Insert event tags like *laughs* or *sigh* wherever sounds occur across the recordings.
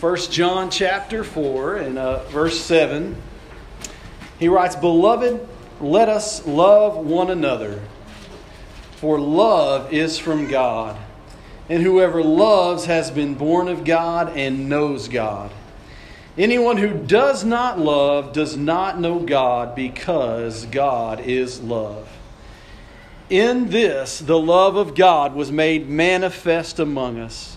1 John chapter 4 and uh, verse 7. He writes, Beloved, let us love one another, for love is from God. And whoever loves has been born of God and knows God. Anyone who does not love does not know God because God is love. In this, the love of God was made manifest among us,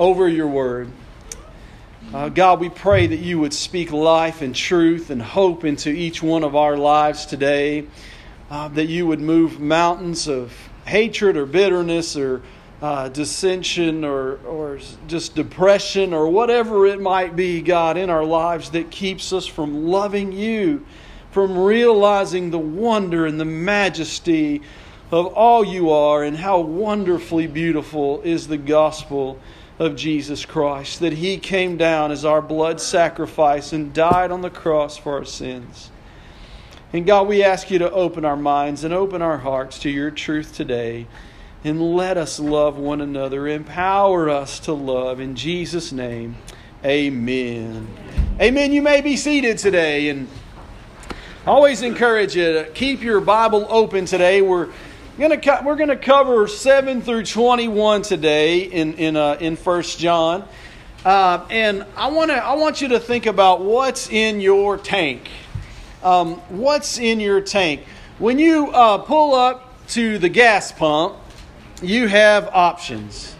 over your word. Uh, God, we pray that you would speak life and truth and hope into each one of our lives today, uh, that you would move mountains of hatred or bitterness or uh, dissension or, or just depression or whatever it might be, God, in our lives that keeps us from loving you, from realizing the wonder and the majesty of all you are and how wonderfully beautiful is the gospel of Jesus Christ, that He came down as our blood sacrifice and died on the cross for our sins. And God, we ask you to open our minds and open our hearts to your truth today. And let us love one another. Empower us to love. In Jesus' name, amen. Amen. You may be seated today. And always encourage you to keep your Bible open today. We're going to we're going to cover 7 through 21 today in in uh, in 1 John. Uh, and I want to I want you to think about what's in your tank. Um, what's in your tank? When you uh, pull up to the gas pump, you have options.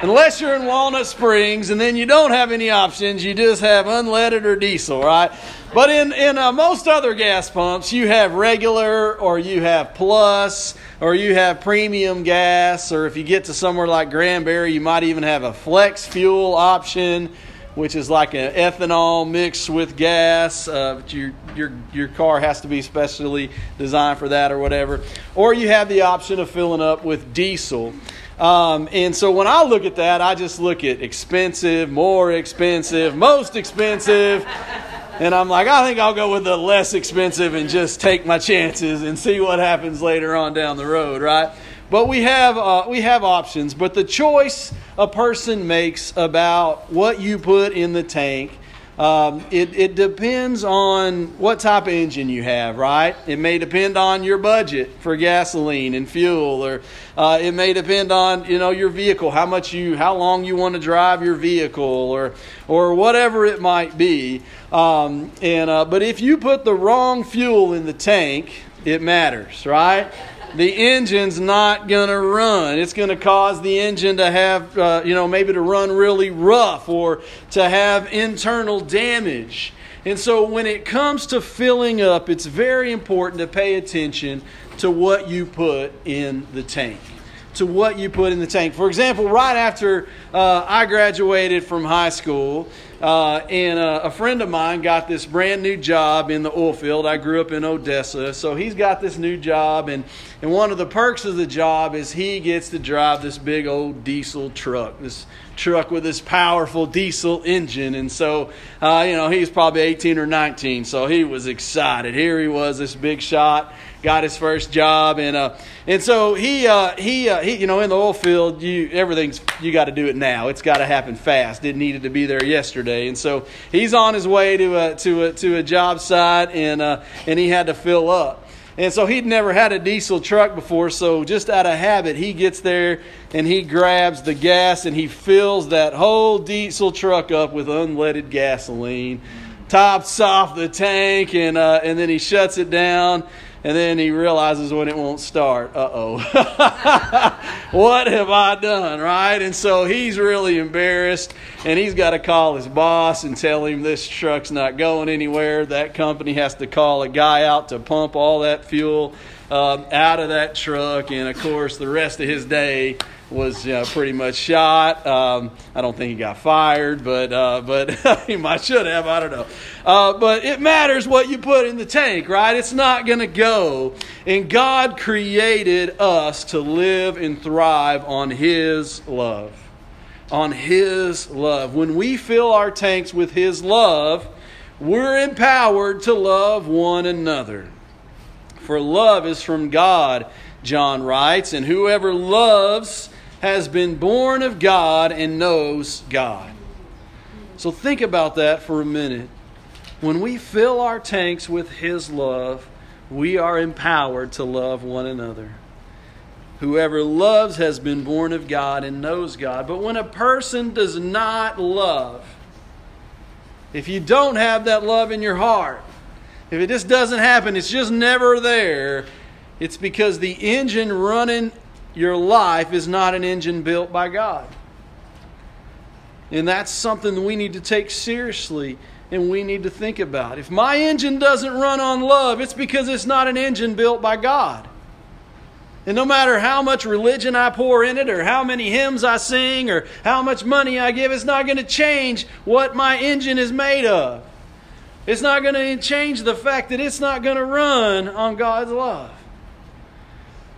Unless you're in Walnut Springs and then you don't have any options, you just have unleaded or diesel, right? But in, in uh, most other gas pumps, you have regular or you have plus or you have premium gas, or if you get to somewhere like Granbury, you might even have a flex fuel option which is like an ethanol mixed with gas. Uh, your, your, your car has to be specially designed for that or whatever. Or you have the option of filling up with diesel. Um, and so when I look at that, I just look at expensive, more expensive, most expensive. And I'm like, I think I'll go with the less expensive and just take my chances and see what happens later on down the road, right? But we have, uh, we have options. But the choice a person makes about what you put in the tank, um, it, it depends on what type of engine you have, right? It may depend on your budget for gasoline and fuel, or uh, it may depend on you know your vehicle, how much you, how long you want to drive your vehicle, or or whatever it might be. Um, and uh, but if you put the wrong fuel in the tank, it matters, right? The engine's not going to run. It's going to cause the engine to have, uh, you know, maybe to run really rough or to have internal damage. And so when it comes to filling up, it's very important to pay attention to what you put in the tank. To what you put in the tank. For example, right after uh, I graduated from high school, uh, and uh, a friend of mine got this brand new job in the oil field. I grew up in Odessa, so he's got this new job, and, and one of the perks of the job is he gets to drive this big old diesel truck, this truck with this powerful diesel engine. And so, uh, you know, he's probably 18 or 19, so he was excited. Here he was, this big shot got his first job, and uh, and so he uh, he uh, he you know in the oil field, you everything's you got to do it now. It's got to happen fast. It needed to be there yesterday, and so he's on his way to a to a to a job site, and uh, and he had to fill up. And so he'd never had a diesel truck before, so just out of habit, he gets there and he grabs the gas and he fills that whole diesel truck up with unleaded gasoline, tops off the tank, and uh, and then he shuts it down and then he realizes when it won't start. Uh oh. *laughs* what have I done, right? And so he's really embarrassed, and he's got to call his boss and tell him this truck's not going anywhere. That company has to call a guy out to pump all that fuel um, out of that truck, and of course, the rest of his day was uh, pretty much shot. Um, I don't think he got fired, but uh, but *laughs* he might should have. I don't know. Uh, but it matters what you put in the tank, right? It's not going to go. And God created us to live and thrive on His love, on His love. When we fill our tanks with His love, we're empowered to love one another. For love is from God, John writes, and whoever loves has been born of God and knows God. So think about that for a minute. When we fill our tanks with His love, we are empowered to love one another. Whoever loves has been born of God and knows God. But when a person does not love, if you don't have that love in your heart, if it just doesn't happen, it's just never there, it's because the engine running your life is not an engine built by God. And that's something we need to take seriously and we need to think about. If my engine doesn't run on love, it's because it's not an engine built by God. And no matter how much religion I pour in it, or how many hymns I sing, or how much money I give, it's not going to change what my engine is made of. It's not going to change the fact that it's not going to run on God's love.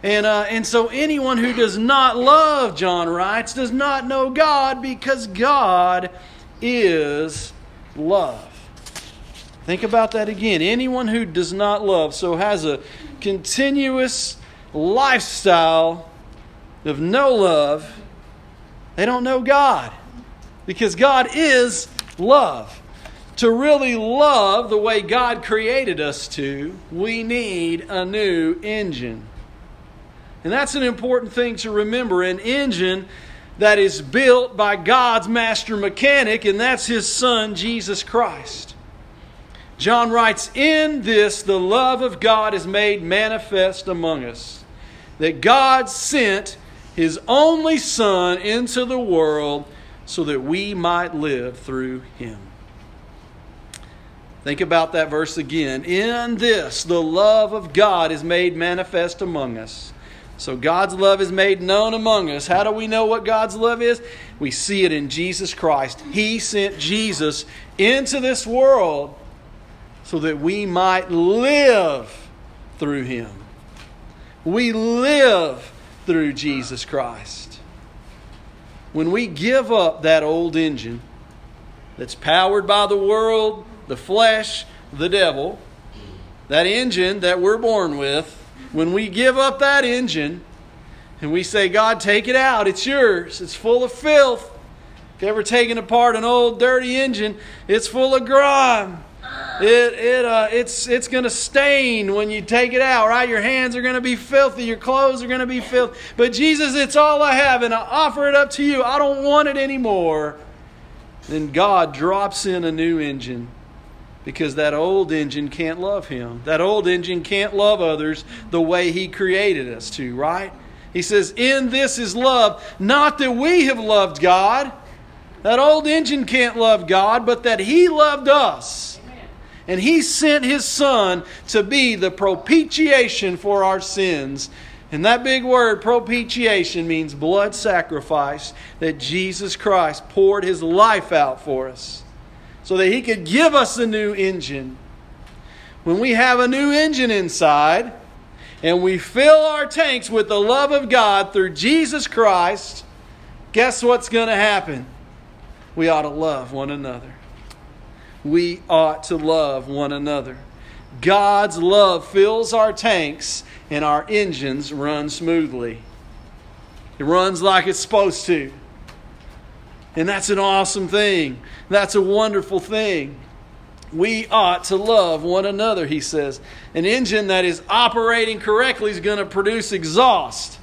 And, uh, and so anyone who does not love, John writes, does not know God because God is love. Think about that again. Anyone who does not love, so has a continuous lifestyle of no love, they don't know God because God is love. To really love the way God created us to, we need a new engine. And that's an important thing to remember. An engine that is built by God's master mechanic, and that's his son, Jesus Christ. John writes, In this the love of God is made manifest among us, that God sent his only Son into the world so that we might live through him. Think about that verse again. In this the love of God is made manifest among us so God's love is made known among us. How do we know what God's love is? We see it in Jesus Christ. He sent Jesus into this world so that we might live through him. We live through Jesus Christ. When we give up that old engine that's powered by the world, the flesh, the devil, that engine that we're born with, when we give up that engine and we say, God, take it out, it's yours, it's full of filth. If you ever taken apart an old dirty engine, it's full of grime. It, it, uh, it's it's going to stain when you take it out, right? Your hands are going to be filthy, your clothes are going to be filthy. But Jesus, it's all I have, and I offer it up to you. I don't want it anymore. Then God drops in a new engine because that old engine can't love him. That old engine can't love others the way he created us to, right? He says, In this is love, not that we have loved God. That old engine can't love God, but that he loved us. And he sent his son to be the propitiation for our sins. And that big word, propitiation, means blood sacrifice that Jesus Christ poured his life out for us so that He could give us a new engine. When we have a new engine inside and we fill our tanks with the love of God through Jesus Christ, guess what's going to happen? We ought to love one another. We ought to love one another. God's love fills our tanks and our engines run smoothly. It runs like it's supposed to. And that's an awesome thing. That's a wonderful thing. We ought to love one another, he says. An engine that is operating correctly is going to produce exhaust.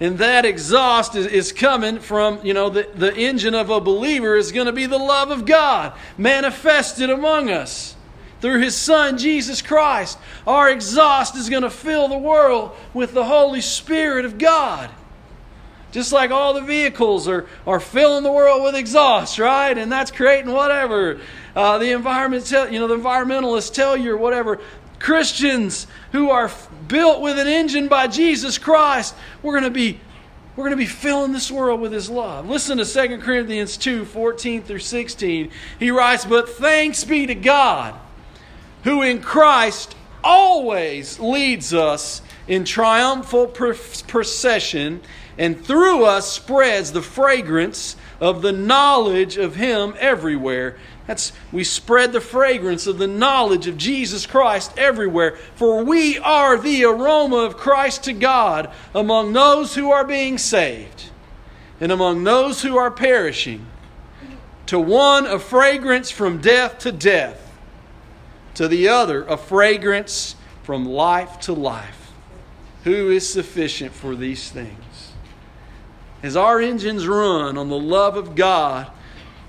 And that exhaust is, is coming from, you know, the, the engine of a believer is going to be the love of God manifested among us through his son Jesus Christ. Our exhaust is going to fill the world with the Holy Spirit of God. Just like all the vehicles are, are filling the world with exhaust, right? And that's creating whatever. Uh, the environment tell, you know, the environmentalists tell you or whatever. Christians who are built with an engine by Jesus Christ, we're going to be We're going to be filling this world with His love. Listen to 2 Corinthians 2 14 through 16. He writes, But thanks be to God, who in Christ always leads us in triumphal procession and through us spreads the fragrance of the knowledge of Him everywhere. That's we spread the fragrance of the knowledge of Jesus Christ everywhere. For we are the aroma of Christ to God among those who are being saved and among those who are perishing. To one a fragrance from death to death, to the other a fragrance from life to life. Who is sufficient for these things? As our engines run on the love of God,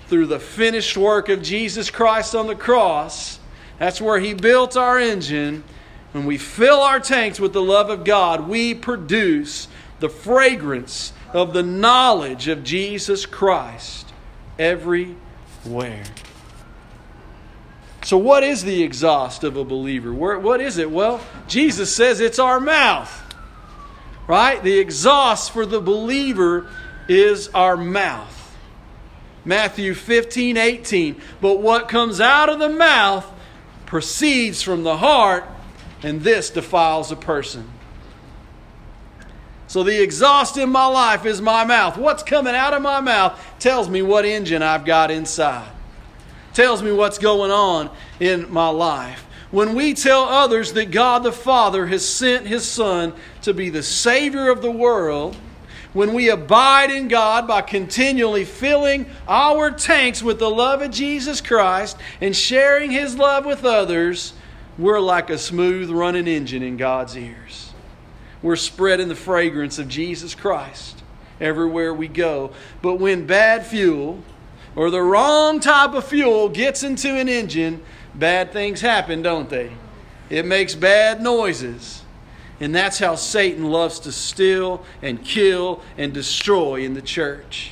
through the finished work of Jesus Christ on the cross. That's where He built our engine. When we fill our tanks with the love of God, we produce the fragrance of the knowledge of Jesus Christ everywhere. So, what is the exhaust of a believer? What is it? Well, Jesus says it's our mouth, right? The exhaust for the believer is our mouth. Matthew 15, 18. But what comes out of the mouth proceeds from the heart, and this defiles a person. So the exhaust in my life is my mouth. What's coming out of my mouth tells me what engine I've got inside. Tells me what's going on in my life. When we tell others that God the Father has sent his son to be the savior of the world, when we abide in God by continually filling our tanks with the love of Jesus Christ and sharing His love with others, we're like a smooth running engine in God's ears. We're spreading the fragrance of Jesus Christ everywhere we go. But when bad fuel or the wrong type of fuel gets into an engine, bad things happen, don't they? It makes bad noises. And that's how Satan loves to steal and kill and destroy in the church.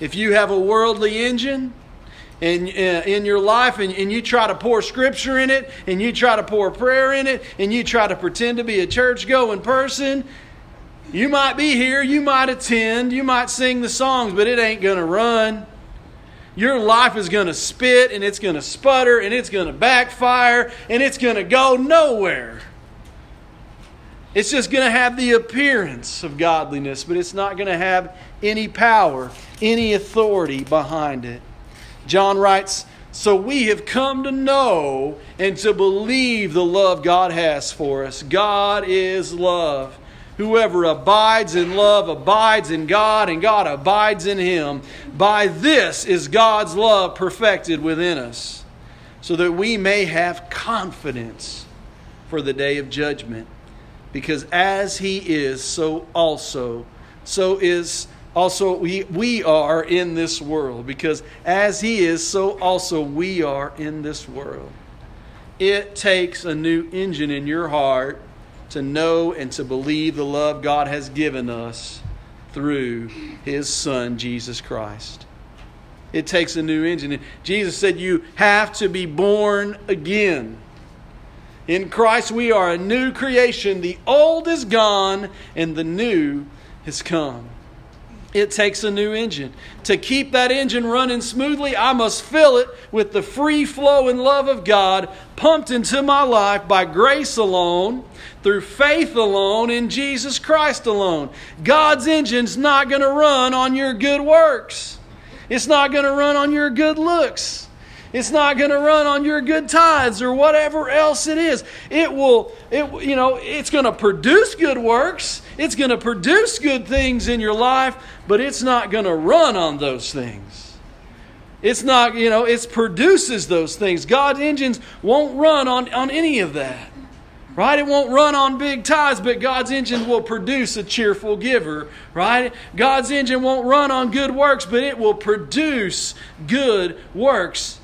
If you have a worldly engine, in, uh, in your life and, and you try to pour scripture in it and you try to pour prayer in it and you try to pretend to be a church going person, you might be here, you might attend, you might sing the songs, but it ain't to run. Your life is going to spit and it's going to sputter and it's going to backfire and it's going to go nowhere. It's just going to have the appearance of godliness, but it's not going to have any power, any authority behind it. John writes, So we have come to know and to believe the love God has for us. God is love. Whoever abides in love abides in God, and God abides in him. By this is God's love perfected within us, so that we may have confidence for the day of judgment because as he is, so also, so is also we, we are in this world. Because as he is, so also we are in this world. It takes a new engine in your heart to know and to believe the love God has given us through his son, Jesus Christ. It takes a new engine. Jesus said, You have to be born again. In Christ, we are a new creation. The old is gone and the new has come. It takes a new engine. To keep that engine running smoothly, I must fill it with the free flow and love of God pumped into my life by grace alone, through faith alone, in Jesus Christ alone. God's engine's not going to run on your good works, it's not going to run on your good looks. It's not going to run on your good tithes or whatever else it is. It will, it, you know, it's going to produce good works. It's going to produce good things in your life, but it's not going to run on those things. It's not, you know, it produces those things. God's engines won't run on, on any of that. Right? It won't run on big tithes, but God's engine will produce a cheerful giver. Right? God's engine won't run on good works, but it will produce good works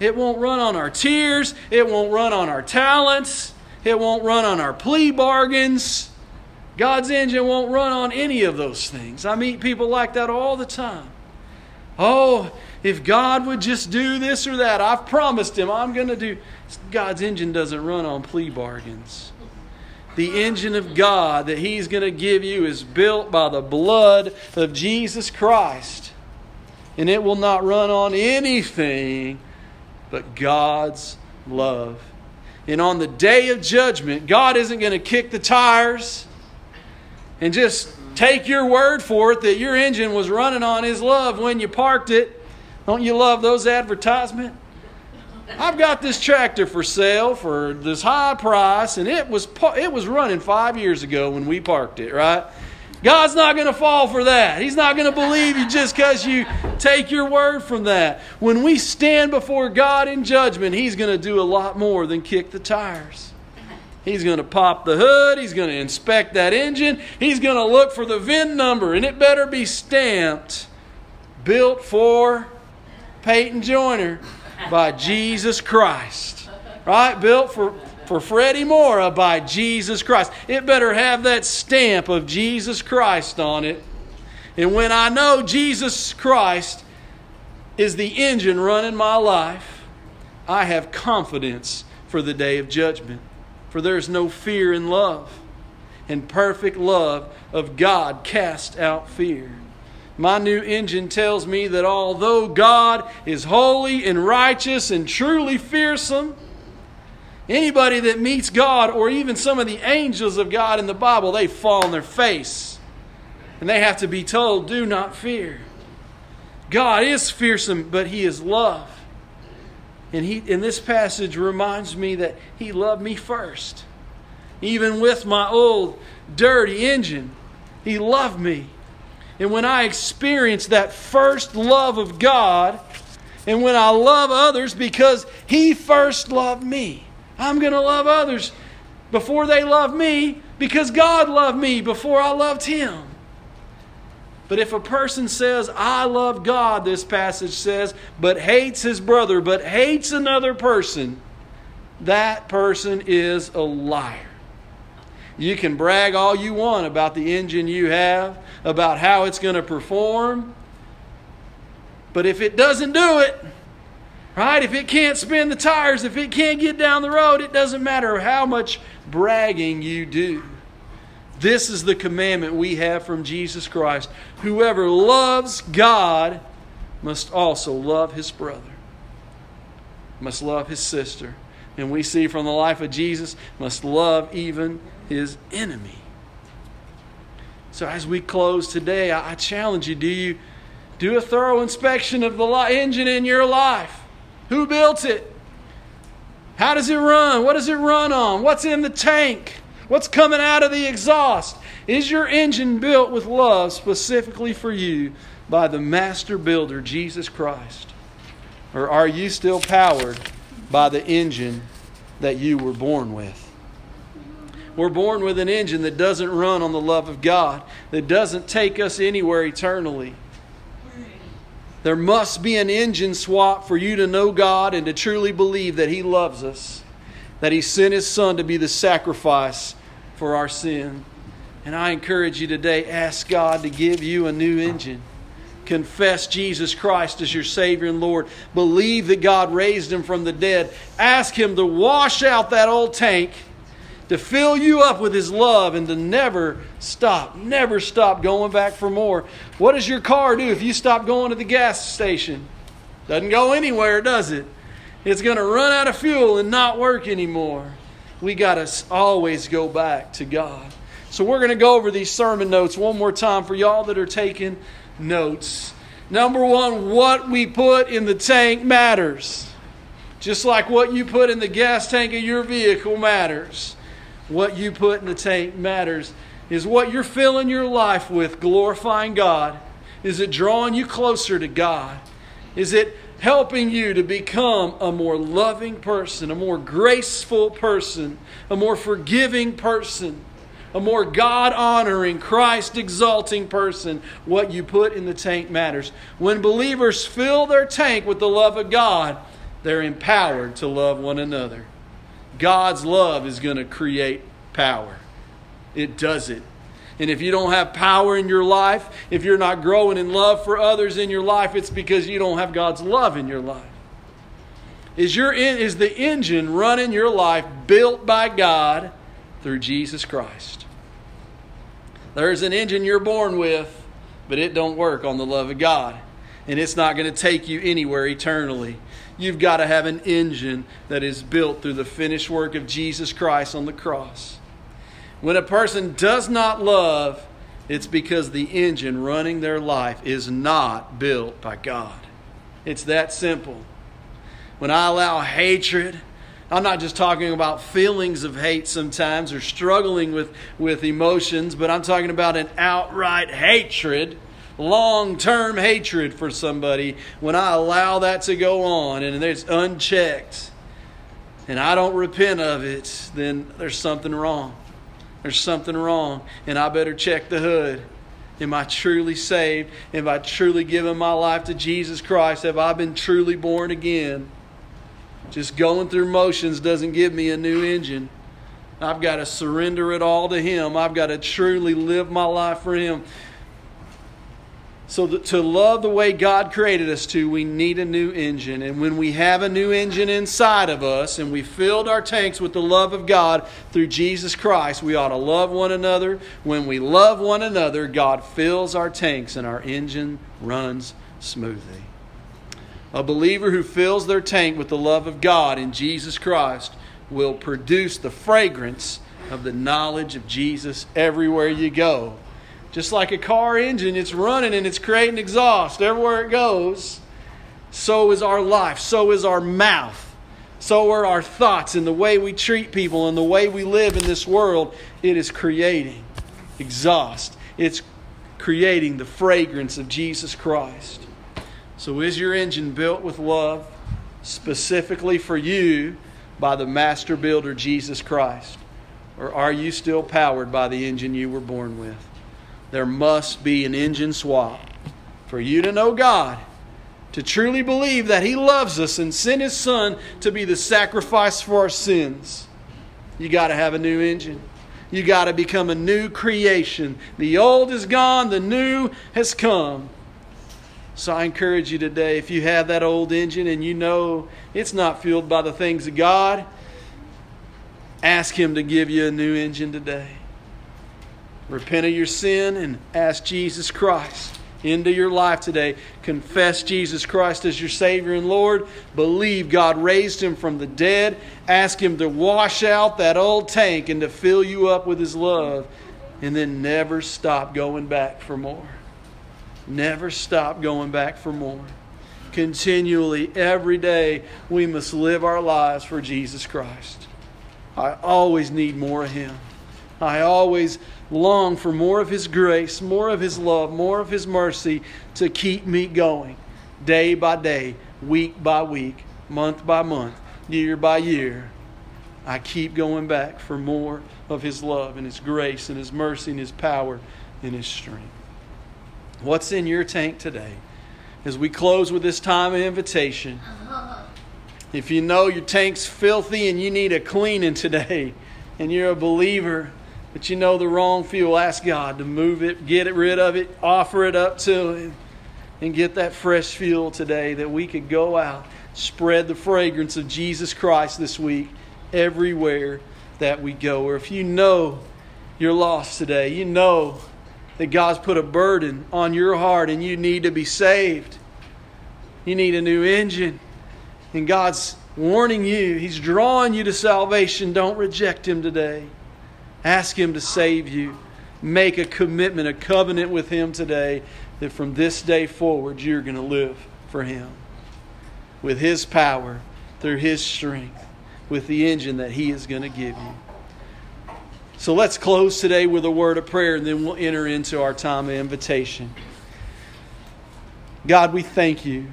it won't run on our tears. It won't run on our talents. It won't run on our plea bargains. God's engine won't run on any of those things. I meet people like that all the time. Oh, if God would just do this or that, I've promised Him I'm going to do. God's engine doesn't run on plea bargains. the engine of God that He's going to give you is built by the blood of Jesus Christ. And it will not run on anything but God's love. And on the day of judgment, God isn't going to kick the tires and just take your word for it that your engine was running on His love when you parked it. Don't you love those advertisements? I've got this tractor for sale for this high price, and it was it was running five years ago when we parked it. Right? God's not going to fall for that. He's not going to believe you just because you take your word from that. When we stand before God in judgment, He's going to do a lot more than kick the tires. He's going to pop the hood. He's going to inspect that engine. He's going to look for the VIN number, and it better be stamped, built for Peyton Joyner by Jesus Christ. Right? Built for, for Freddie Mora by Jesus Christ. It better have that stamp of Jesus Christ on it. And when I know Jesus Christ is the engine running my life, I have confidence for the day of judgment. For there is no fear in love, and perfect love of God casts out fear. My new engine tells me that although God is holy and righteous and truly fearsome, anybody that meets God or even some of the angels of God in the Bible, they fall on their face. And they have to be told, do not fear. God is fearsome, but He is love. And he, in this passage reminds me that He loved me first. Even with my old, dirty engine, He loved me. And when I experience that first love of God, and when I love others because He first loved me, I'm going to love others before they love me because God loved me before I loved Him. But if a person says, I love God, this passage says, but hates his brother, but hates another person, that person is a liar. You can brag all you want about the engine you have, about how it's going to perform. But if it doesn't do it, right, if it can't spin the tires, if it can't get down the road, it doesn't matter how much bragging you do. This is the commandment we have from Jesus Christ. Whoever loves God must also love his brother, must love his sister. And we see from the life of Jesus, must love even his enemy. So as we close today, I challenge you do you do a thorough inspection of the engine in your life? Who built it? How does it run? What does it run on? What's in the tank? What's coming out of the exhaust? Is your engine built with love specifically for you by the master builder, Jesus Christ? Or are you still powered by the engine that you were born with? We're born with an engine that doesn't run on the love of God, that doesn't take us anywhere eternally. There must be an engine swap for you to know God and to truly believe that He loves us, that He sent His Son to be the sacrifice for our sin. And I encourage you today ask God to give you a new engine. Confess Jesus Christ as your Savior and Lord. Believe that God raised Him from the dead. Ask Him to wash out that old tank to fill you up with His love and to never stop, never stop going back for more. What does your car do if you stop going to the gas station? Doesn't go anywhere, does it? It's going to run out of fuel and not work anymore. We got to always go back to God. So we're going to go over these sermon notes one more time for y'all that are taking notes. Number one, what we put in the tank matters. Just like what you put in the gas tank of your vehicle matters what you put in the tank matters. Is what you're filling your life with glorifying God? Is it drawing you closer to God? Is it helping you to become a more loving person, a more graceful person, a more forgiving person, a more God honoring, Christ exalting person? What you put in the tank matters. When believers fill their tank with the love of God, they're empowered to love one another. God's love is going to create power. It does it. And if you don't have power in your life, if you're not growing in love for others in your life, it's because you don't have God's love in your life. Is, your, is the engine running your life built by God through Jesus Christ. There's an engine you're born with, but it don't work on the love of God. And it's not going to take you anywhere eternally. You've got to have an engine that is built through the finished work of Jesus Christ on the cross. When a person does not love, it's because the engine running their life is not built by God. It's that simple. When I allow hatred, I'm not just talking about feelings of hate sometimes or struggling with, with emotions, but I'm talking about an outright hatred, long term hatred for somebody. When I allow that to go on and it's unchecked and I don't repent of it, then there's something wrong. There's something wrong, and I better check the hood. Am I truly saved? Have I truly given my life to Jesus Christ? Have I been truly born again? Just going through motions doesn't give me a new engine. I've got to surrender it all to Him. I've got to truly live my life for Him. So, to love the way God created us to, we need a new engine. And when we have a new engine inside of us and we filled our tanks with the love of God through Jesus Christ, we ought to love one another. When we love one another, God fills our tanks and our engine runs smoothly. A believer who fills their tank with the love of God in Jesus Christ will produce the fragrance of the knowledge of Jesus everywhere you go just like a car engine, it's running and it's creating exhaust everywhere it goes. So is our life, so is our mouth, so are our thoughts and the way we treat people and the way we live in this world. It is creating exhaust, it's creating the fragrance of Jesus Christ. So, is your engine built with love specifically for you by the master builder, Jesus Christ? Or are you still powered by the engine you were born with? There must be an engine swap. For you to know God, to truly believe that He loves us and sent His Son to be the sacrifice for our sins, you got to have a new engine. You got to become a new creation. The old is gone, the new has come. So I encourage you today if you have that old engine and you know it's not fueled by the things of God, ask Him to give you a new engine today. Repent of your sin and ask Jesus Christ into your life today. Confess Jesus Christ as your Savior and Lord. Believe God raised him from the dead. Ask him to wash out that old tank and to fill you up with his love. And then never stop going back for more. Never stop going back for more. Continually, every day, we must live our lives for Jesus Christ. I always need more of him. I always long for more of His grace, more of His love, more of His mercy to keep me going day by day, week by week, month by month, year by year. I keep going back for more of His love and His grace and His mercy and His power and His strength. What's in your tank today? As we close with this time of invitation, if you know your tank's filthy and you need a cleaning today, and you're a believer, but you know the wrong fuel, ask God to move it, get it rid of it, offer it up to Him, and get that fresh fuel today that we could go out, spread the fragrance of Jesus Christ this week everywhere that we go. Or if you know you're lost today, you know that God's put a burden on your heart and you need to be saved. You need a new engine. And God's warning you, He's drawing you to salvation. Don't reject Him today. Ask Him to save you. Make a commitment, a covenant with Him today that from this day forward you're going to live for Him with His power, through His strength, with the engine that He is going to give you. So let's close today with a word of prayer and then we'll enter into our time of invitation. God, we thank you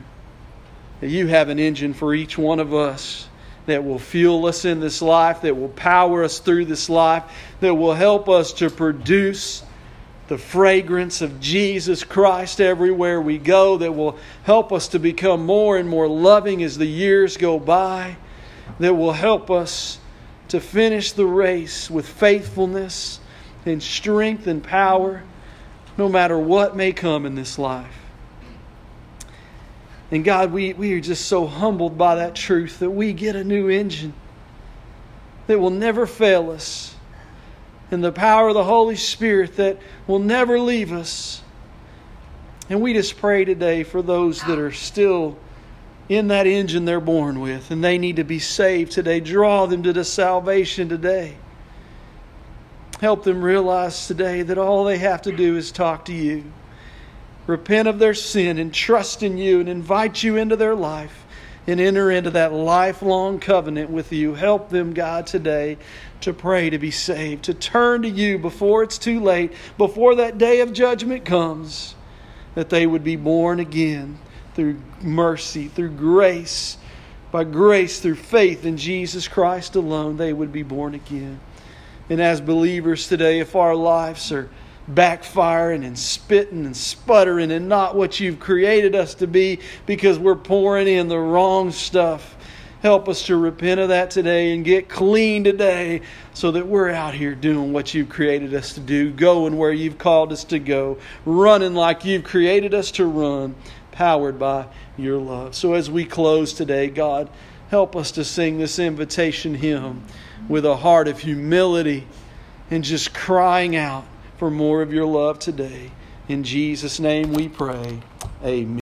that you have an engine for each one of us that will fuel us in this life, that will power us through this life, that will help us to produce the fragrance of Jesus Christ everywhere we go, that will help us to become more and more loving as the years go by, that will help us to finish the race with faithfulness and strength and power, no matter what may come in this life. And God, we, we are just so humbled by that truth that we get a new engine that will never fail us, and the power of the Holy Spirit that will never leave us. And we just pray today for those that are still in that engine they're born with and they need to be saved today. Draw them to the salvation today. Help them realize today that all they have to do is talk to you, repent of their sin, and trust in you, and invite you into their life and enter into that lifelong covenant with you. Help them, God, today to pray to be saved, to turn to you before it's too late, before that day of judgment comes, that they would be born again through mercy, through grace. By grace, through faith in Jesus Christ alone, they would be born again. And as believers today, if our lives are backfiring and spitting and sputtering and not what you've created us to be because we're pouring in the wrong stuff, help us to repent of that today and get clean today so that we're out here doing what you've created us to do, going where you've called us to go, running like you've created us to run, powered by your love. So as we close today, God, help us to sing this invitation hymn with a heart of humility and just crying out for more of your love today. In Jesus' name we pray. Amen.